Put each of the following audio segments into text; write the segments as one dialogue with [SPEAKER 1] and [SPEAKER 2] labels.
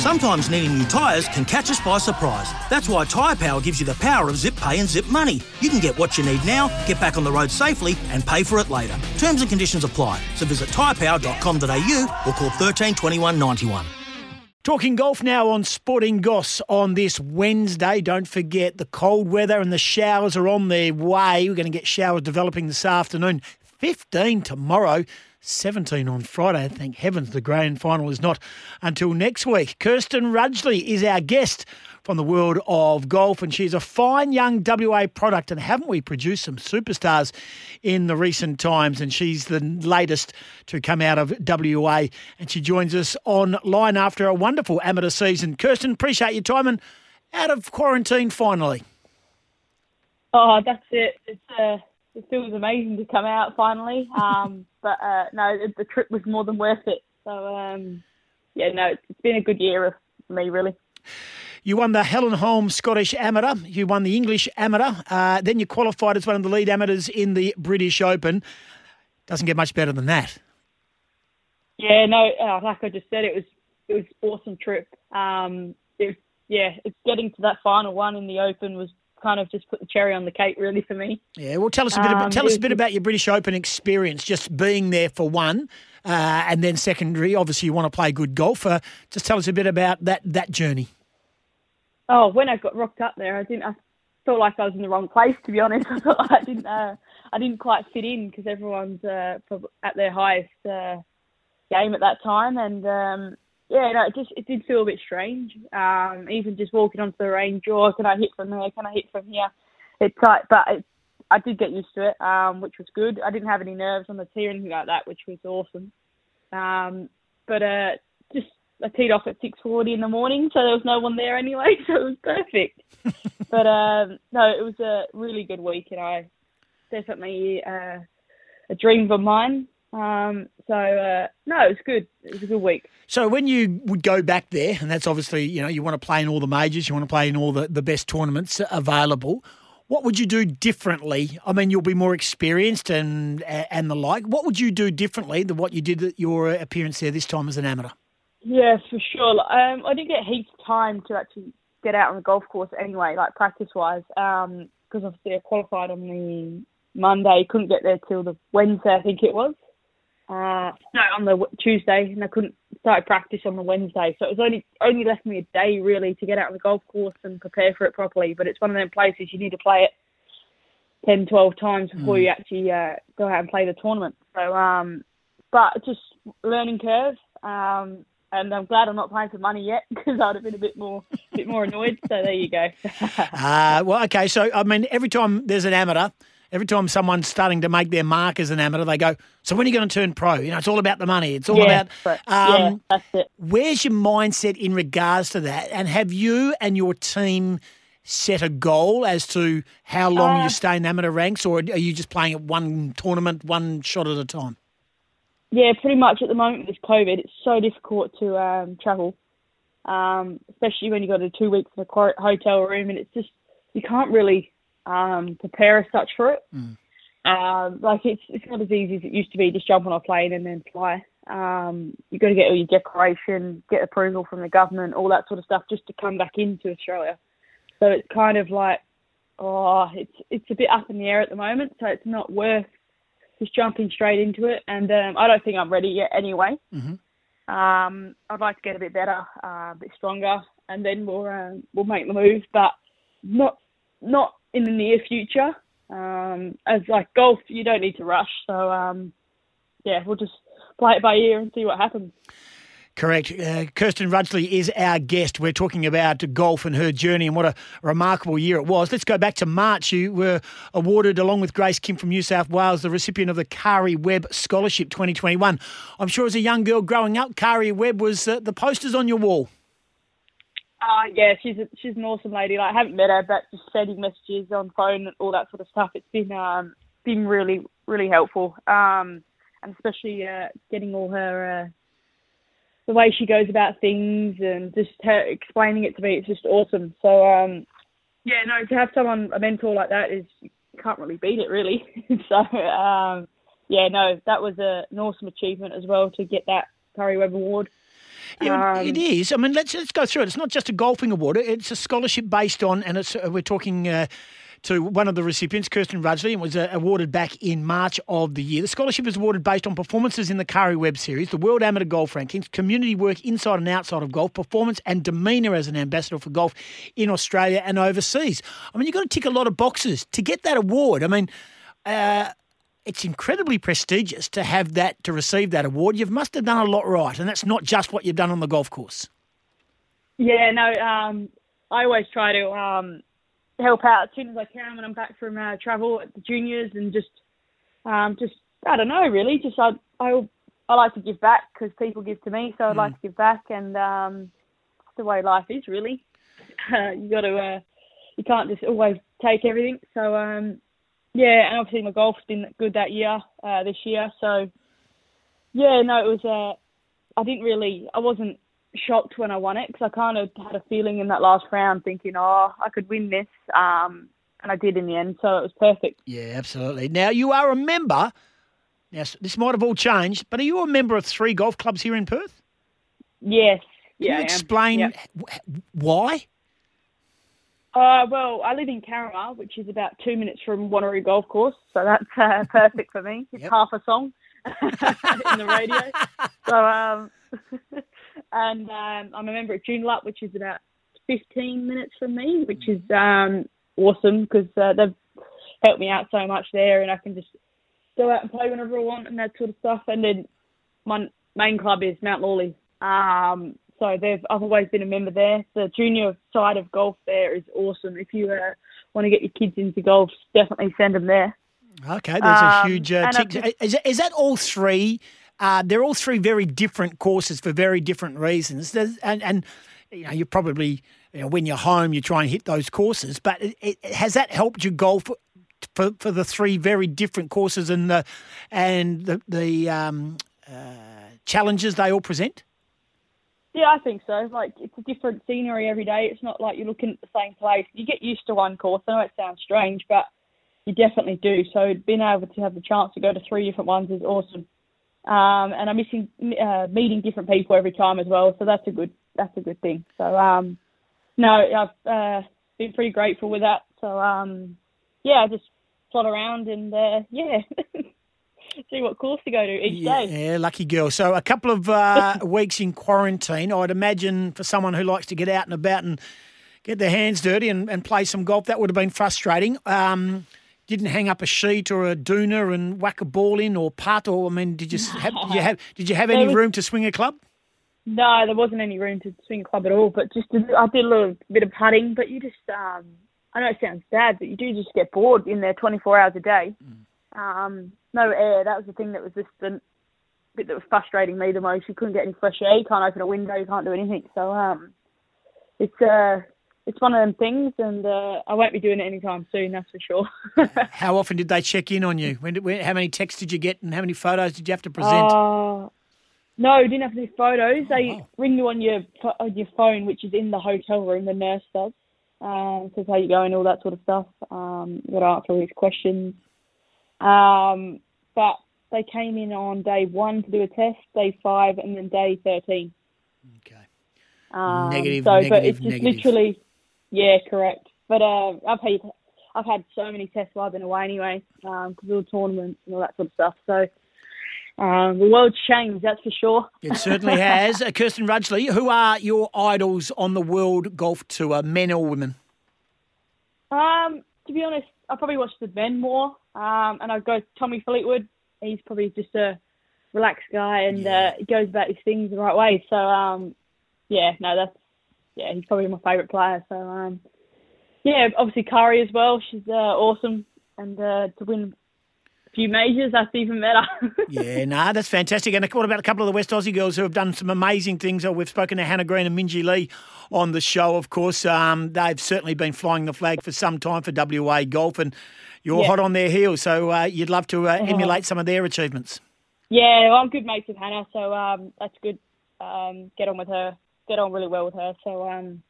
[SPEAKER 1] Sometimes needing new tyres can catch us by surprise. That's why Tyre Power gives you the power of zip pay and zip money. You can get what you need now, get back on the road safely, and pay for it later. Terms and conditions apply. So visit tyrepower.com.au or call 13 21 91.
[SPEAKER 2] Talking golf now on Sporting Goss on this Wednesday. Don't forget the cold weather and the showers are on their way. We're going to get showers developing this afternoon. 15 tomorrow. 17 on Friday. Thank heavens the grand final is not until next week. Kirsten Rudgley is our guest from the world of golf, and she's a fine young WA product. And haven't we produced some superstars in the recent times? And she's the latest to come out of WA, and she joins us online after a wonderful amateur season. Kirsten, appreciate your time and out of quarantine finally.
[SPEAKER 3] Oh, that's it. It's uh, it feels amazing to come out finally. Um, but uh, no, the trip was more than worth it. So um, yeah, no, it's been a good year for me, really.
[SPEAKER 2] You won the Helen Holmes Scottish Amateur. You won the English Amateur. Uh, then you qualified as one of the lead amateurs in the British Open. Doesn't get much better than that.
[SPEAKER 3] Yeah, no, uh, like I just said, it was it was awesome trip. Um, it, yeah, it's getting to that final one in the Open was kind of just put the cherry on the cake, really, for me.
[SPEAKER 2] Yeah, well, tell us a bit. About, um, tell us a bit about your British Open experience, just being there for one, uh, and then secondary. Obviously, you want to play good golf. Uh, just tell us a bit about that that journey.
[SPEAKER 3] Oh, when I got rocked up there, I didn't. I felt like I was in the wrong place. To be honest, I thought I didn't. Uh, I didn't quite fit in because everyone's uh, at their highest uh, game at that time, and um, yeah, no, it just it did feel a bit strange. Um, even just walking onto the range, or can I hit from there? Can I hit from here? It's like, but it, I did get used to it, um, which was good. I didn't have any nerves on the tee or anything like that, which was awesome. Um, but uh, just I teed off at 6:40 in the morning, so there was no one there anyway, so it was perfect. but um, no, it was a really good week, and I definitely uh, a dream of mine. Um, so uh, no, it was good. It was a good week.
[SPEAKER 2] So when you would go back there, and that's obviously you know you want to play in all the majors, you want to play in all the, the best tournaments available. What would you do differently? I mean, you'll be more experienced and and the like. What would you do differently than what you did at your appearance there this time as an amateur?
[SPEAKER 3] Yeah, for sure. Um, I didn't get heaps of time to actually get out on the golf course anyway, like practice wise, because um, obviously I qualified on the Monday, couldn't get there till the Wednesday, I think it was. Uh, no, on the Tuesday, and I couldn't start practice on the Wednesday. So it was only only left me a day really to get out on the golf course and prepare for it properly. But it's one of them places you need to play it 10, 12 times before mm. you actually uh, go out and play the tournament. So, um, but just learning curve. Um, and I'm glad I'm not playing for money yet because I'd have been a bit more, bit more annoyed. So there you go.
[SPEAKER 2] uh, well, okay. So I mean, every time there's an amateur, every time someone's starting to make their mark as an amateur, they go, "So when are you going to turn pro?" You know, it's all about the money. It's all
[SPEAKER 3] yeah,
[SPEAKER 2] about.
[SPEAKER 3] Um, yeah, that's it.
[SPEAKER 2] Where's your mindset in regards to that? And have you and your team set a goal as to how long uh, you stay in amateur ranks, or are you just playing at one tournament, one shot at a time?
[SPEAKER 3] Yeah, pretty much at the moment with COVID, it's so difficult to um, travel, um, especially when you've got a two weeks in a hotel room, and it's just you can't really um, prepare as such for it. Mm. Um, like it's it's not as easy as it used to be. Just jump on a plane and then fly. Um, you've got to get all your declaration, get approval from the government, all that sort of stuff, just to come back into Australia. So it's kind of like, oh, it's it's a bit up in the air at the moment. So it's not worth just jumping straight into it. And um, I don't think I'm ready yet anyway. Mm-hmm. Um, I'd like to get a bit better, uh, a bit stronger, and then we'll uh, we'll make the move. But not not in the near future. Um, as like golf, you don't need to rush. So um, yeah, we'll just play it by ear and see what happens.
[SPEAKER 2] Correct. Uh, Kirsten Rudgley is our guest. We're talking about golf and her journey and what a remarkable year it was. Let's go back to March. You were awarded, along with Grace Kim from New South Wales, the recipient of the Karrie Webb Scholarship 2021. I'm sure as a young girl growing up, Karrie Webb was uh, the posters on your wall.
[SPEAKER 3] Uh, yeah, she's a, she's an awesome lady. Like, I haven't met her, but just sending messages on phone and all that sort of stuff. It's been um, been really really helpful, um, and especially uh, getting all her uh, the way she goes about things and just her explaining it to me. It's just awesome. So um, yeah, no, to have someone a mentor like that is you can't really beat it, really. so um, yeah, no, that was a, an awesome achievement as well to get that Karrie Webb Award.
[SPEAKER 2] Yeah, um, it is. I mean, let's let's go through it. It's not just a golfing award. It's a scholarship based on, and it's uh, we're talking. Uh, to one of the recipients, Kirsten Rudgley, and was uh, awarded back in March of the year. The scholarship is awarded based on performances in the Karrie Webb Series, the World Amateur Golf Rankings, community work inside and outside of golf, performance and demeanour as an ambassador for golf in Australia and overseas. I mean, you've got to tick a lot of boxes to get that award. I mean, uh, it's incredibly prestigious to have that to receive that award. You've must have done a lot right, and that's not just what you've done on the golf course.
[SPEAKER 3] Yeah, no, um, I always try to um, help out as soon as I can when I'm back from uh, travel at the juniors, and just, um, just I don't know, really, just I I, I like to give back because people give to me, so I'd mm. like to give back, and um, it's the way life is, really. You got to, uh, you can't just always take everything. So um, yeah, and obviously my golf's been good that year, uh, this year. So yeah, no, it was. Uh, I didn't really, I wasn't shocked when I won it because I kind of had a feeling in that last round, thinking, oh, I could win this, um, and I did in the end. So it was perfect.
[SPEAKER 2] Yeah, absolutely. Now you are a member. Now this might have all changed, but are you a member of three golf clubs here in Perth?
[SPEAKER 3] Yes.
[SPEAKER 2] Can
[SPEAKER 3] yeah,
[SPEAKER 2] you explain yep. why?
[SPEAKER 3] Uh, well, I live in Carramar, which is about two minutes from Wanneroo Golf Course, so that's uh, perfect for me. It's yep. half a song in the radio. So, um, and um, I'm a member at Joondalup, which is about 15 minutes from me, which is um, awesome because uh, they've helped me out so much there, and I can just go out and play whenever I want and that sort of stuff. And then my main club is Mount Lawley, um, so they've I've always been a member there. The junior side of golf there is awesome. If you uh, want to get your kids into golf, definitely send them there.
[SPEAKER 2] Okay, there's a um, huge uh, tick. Just, is, is that all three? Uh, they're all three very different courses for very different reasons. There's, and, and you know, you probably you know, when you're home, you try and hit those courses. But it, it, has that helped you golf for, for the three very different courses and the and the, the um, uh, challenges they all present?
[SPEAKER 3] Yeah, I think so. Like it's a different scenery every day. It's not like you're looking at the same place. You get used to one course. I know it sounds strange, but you definitely do. So being able to have the chance to go to three different ones is awesome. Um, and I'm missing uh, meeting different people every time as well. So that's a good that's a good thing. So um, no, I've uh, been pretty grateful with that. So um, yeah, I just plot around and uh, yeah. see what course to go to each
[SPEAKER 2] yeah,
[SPEAKER 3] day.
[SPEAKER 2] Yeah, lucky girl. So a couple of uh, weeks in quarantine, I'd imagine for someone who likes to get out and about and get their hands dirty and, and play some golf, that would have been frustrating. Um, didn't hang up a sheet or a doona and whack a ball in or putt or I mean, did you have did you have did you have any was, room to swing a club?
[SPEAKER 3] No, there wasn't any room to swing a club at all. But just I did a little bit of putting, but you just um, I know it sounds bad, but you do just get bored in there 24 hours a day. Mm. Um, no air. That was the thing that was just the bit that was frustrating me the most. You couldn't get any fresh air. You can't open a window. You can't do anything. So um, it's uh, it's one of them things, and uh, I won't be doing it anytime soon. That's for sure.
[SPEAKER 2] how often did they check in on you? When, when, how many texts did you get, and how many photos did you have to present?
[SPEAKER 3] Uh, no, didn't have to do photos. Oh, they wow. ring you on your on your phone, which is in the hotel room. The nurse does. Um, says how you going, and all that sort of stuff. Um, got to answer all these questions. Um, but they came in on day one to do a test, day five, and then day 13.
[SPEAKER 2] Okay.
[SPEAKER 3] Um,
[SPEAKER 2] negative,
[SPEAKER 3] so,
[SPEAKER 2] negative,
[SPEAKER 3] but it's just
[SPEAKER 2] negative.
[SPEAKER 3] literally, yeah, correct. But uh, I've had I've had so many tests while I've been away anyway, because um, tournaments and all that sort of stuff. So um, the world's changed, that's for sure.
[SPEAKER 2] It certainly has. Uh, Kirsten Rudgley, who are your idols on the World Golf Tour, men or women?
[SPEAKER 3] Um, to be honest, I probably watch the men more. Um, and I'd go Tommy Fleetwood. He's probably just a relaxed guy, and uh, he goes about his things the right way. So um, yeah, no, that's yeah, he's probably my favourite player. So um, yeah, obviously Karrie as well. She's uh, awesome, and uh, to win few majors, that's even better.
[SPEAKER 2] yeah, nah, that's fantastic. And what about a couple of the West Aussie girls who have done some amazing things? Oh, we've spoken to Hannah Green and Minjee Lee on the show, of course. Um, they've certainly been flying the flag for some time for WA golf, and you're
[SPEAKER 3] Yeah.
[SPEAKER 2] hot on their heels. So uh, you'd love to uh,
[SPEAKER 3] Uh-huh.
[SPEAKER 2] emulate some of their achievements.
[SPEAKER 3] yeah, well, I'm good mates with Hannah, so um, that's good. Um, get on with her, get on really well with her. So um,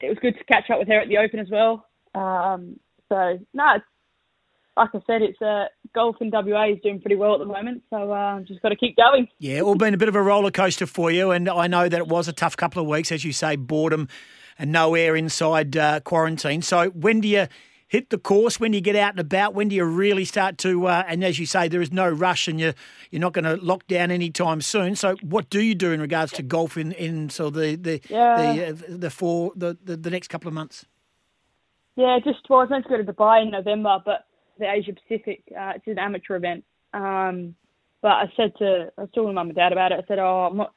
[SPEAKER 3] it was good to catch up with her at the Open as well. Um, so no, it's, like I said, it's uh, golf in WA is doing pretty well at the moment. So uh, just got to keep going.
[SPEAKER 2] Yeah, all been a bit of a roller coaster for you, and I know that it was a tough couple of weeks, as you say, boredom and no air inside uh, quarantine. So when do you hit the course? When do you get out and about? When do you really start to? Uh, and as you say, there is no rush, and you you're not going to lock down anytime soon. So what do you do in regards to golf in in so the the
[SPEAKER 3] Yeah.
[SPEAKER 2] the, uh, the four the, the the next couple of months?
[SPEAKER 3] Yeah, just well, I was meant to go to Dubai in November, but the Asia Pacific, uh, it's an amateur event. Um, but I said to, I was talking to mum and dad about it. I said, oh, I'm not,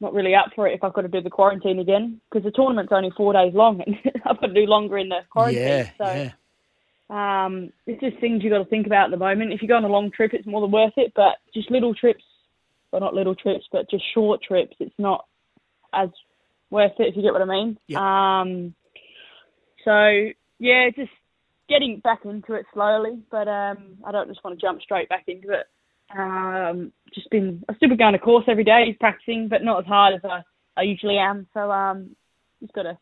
[SPEAKER 3] not really up for it if I've got to do the quarantine again because the tournament's only four days long and I've got to do longer in the quarantine.
[SPEAKER 2] Yeah,
[SPEAKER 3] so
[SPEAKER 2] yeah.
[SPEAKER 3] um, it's just things you've got to think about at the moment. If you go on a long trip, it's more than worth it. But just little trips, well, not little trips, but just short trips, it's not as worth it. If you get what I mean.
[SPEAKER 2] Yeah.
[SPEAKER 3] Um, so yeah, just getting back into it slowly. But um, I don't just want to jump straight back into it. Um, just been, I've still been going to course every day, practicing, but not as hard as I, I usually am. So um, just got to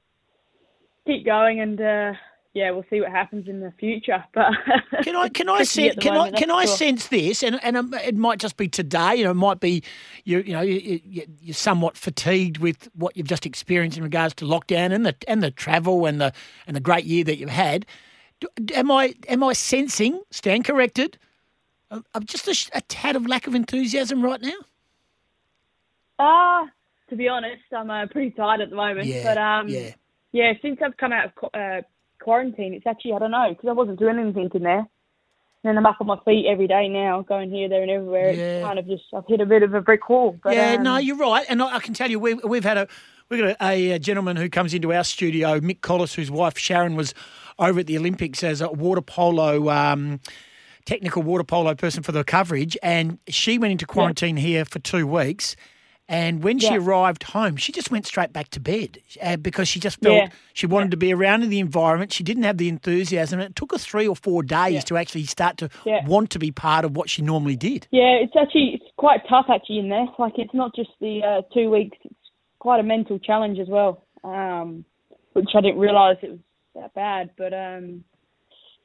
[SPEAKER 3] keep going and. Uh, yeah, we'll see what happens in the future. But
[SPEAKER 2] Can I can I
[SPEAKER 3] tricky
[SPEAKER 2] sense
[SPEAKER 3] at the
[SPEAKER 2] can I can I
[SPEAKER 3] sure.
[SPEAKER 2] sense this and and um, it might just be today you know it might be you you know you, you're somewhat fatigued with what you've just experienced in regards to lockdown and the and the travel and the and the great year that you've had. Do- Am I am I sensing stand corrected? I'm just a, a tad of lack of enthusiasm right now.
[SPEAKER 3] Ah, to be honest, I'm uh, pretty tired at the moment.
[SPEAKER 2] Yeah,
[SPEAKER 3] but um,
[SPEAKER 2] yeah.
[SPEAKER 3] yeah, since I've come out of uh, quarantine, it's actually I don't know because I wasn't doing anything in there. And then I'm up on my feet every day now, going here, there, and everywhere.
[SPEAKER 2] Yeah.
[SPEAKER 3] It's kind of just I've hit a bit of a brick wall. But,
[SPEAKER 2] yeah,
[SPEAKER 3] um,
[SPEAKER 2] no, you're right, and I, I can tell you we've we've had a we've got a, a gentleman who comes into our studio, Mick Collis, whose wife Sharon was over at the Olympics as a water polo. Um, Technical water polo person for the coverage, and she went into quarantine here for two weeks. And when she arrived home, she just went straight back to bed uh, because she just felt
[SPEAKER 3] Yeah.
[SPEAKER 2] she wanted to be around in the environment. She didn't have the enthusiasm. It took her three or four days
[SPEAKER 3] Yeah.
[SPEAKER 2] to actually start to
[SPEAKER 3] Yeah.
[SPEAKER 2] want to be part of what she normally did.
[SPEAKER 3] Yeah, it's actually it's quite tough actually in there. Like it's not just the uh, two weeks; it's quite a mental challenge as well. Um, which I didn't realise it was that bad. But um,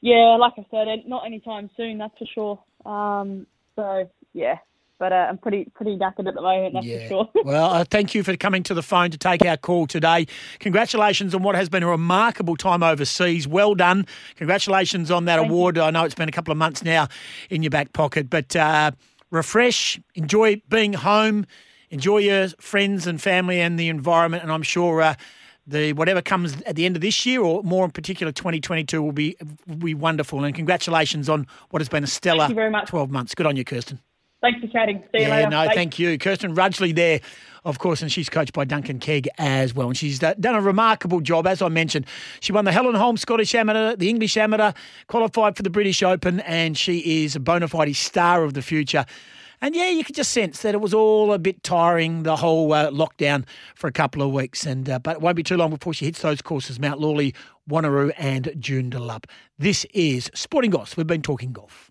[SPEAKER 3] yeah, like I said, not anytime soon, that's for sure. Um, so yeah, but uh, I'm pretty pretty knackered at the moment, that's for sure.
[SPEAKER 2] well, uh, thank you for coming to the phone to take our call today. Congratulations on what has been a remarkable time overseas. Well done. Congratulations on that
[SPEAKER 3] Thank you.
[SPEAKER 2] award. I know it's been a couple of months now in your back pocket, but uh, refresh, enjoy being home, enjoy your friends and family and the environment, and I'm sure. The whatever comes at the end of this year, or more in particular, 2022 will be will be wonderful. And congratulations on what has been a stellar
[SPEAKER 3] you very much.
[SPEAKER 2] 12 months. Good on you, Kirsten.
[SPEAKER 3] Thanks for chatting. See you
[SPEAKER 2] Yeah,
[SPEAKER 3] later.
[SPEAKER 2] no,
[SPEAKER 3] Bye.
[SPEAKER 2] thank you. Kirsten Rudgley there, of course, and she's coached by Duncan Kegg as well. And she's done a remarkable job, as I mentioned. She won the Helen Holmes Scottish Amateur, the English Amateur, qualified for the British Open, and she is a bona fide star of the future. And yeah, you could just sense that it was all a bit tiring, the whole uh, lockdown for a couple of weeks. And uh, But it won't be too long before she hits those courses, Mount Lawley, Wanneroo and Joondalup. This is Sporting Goss. We've been talking golf.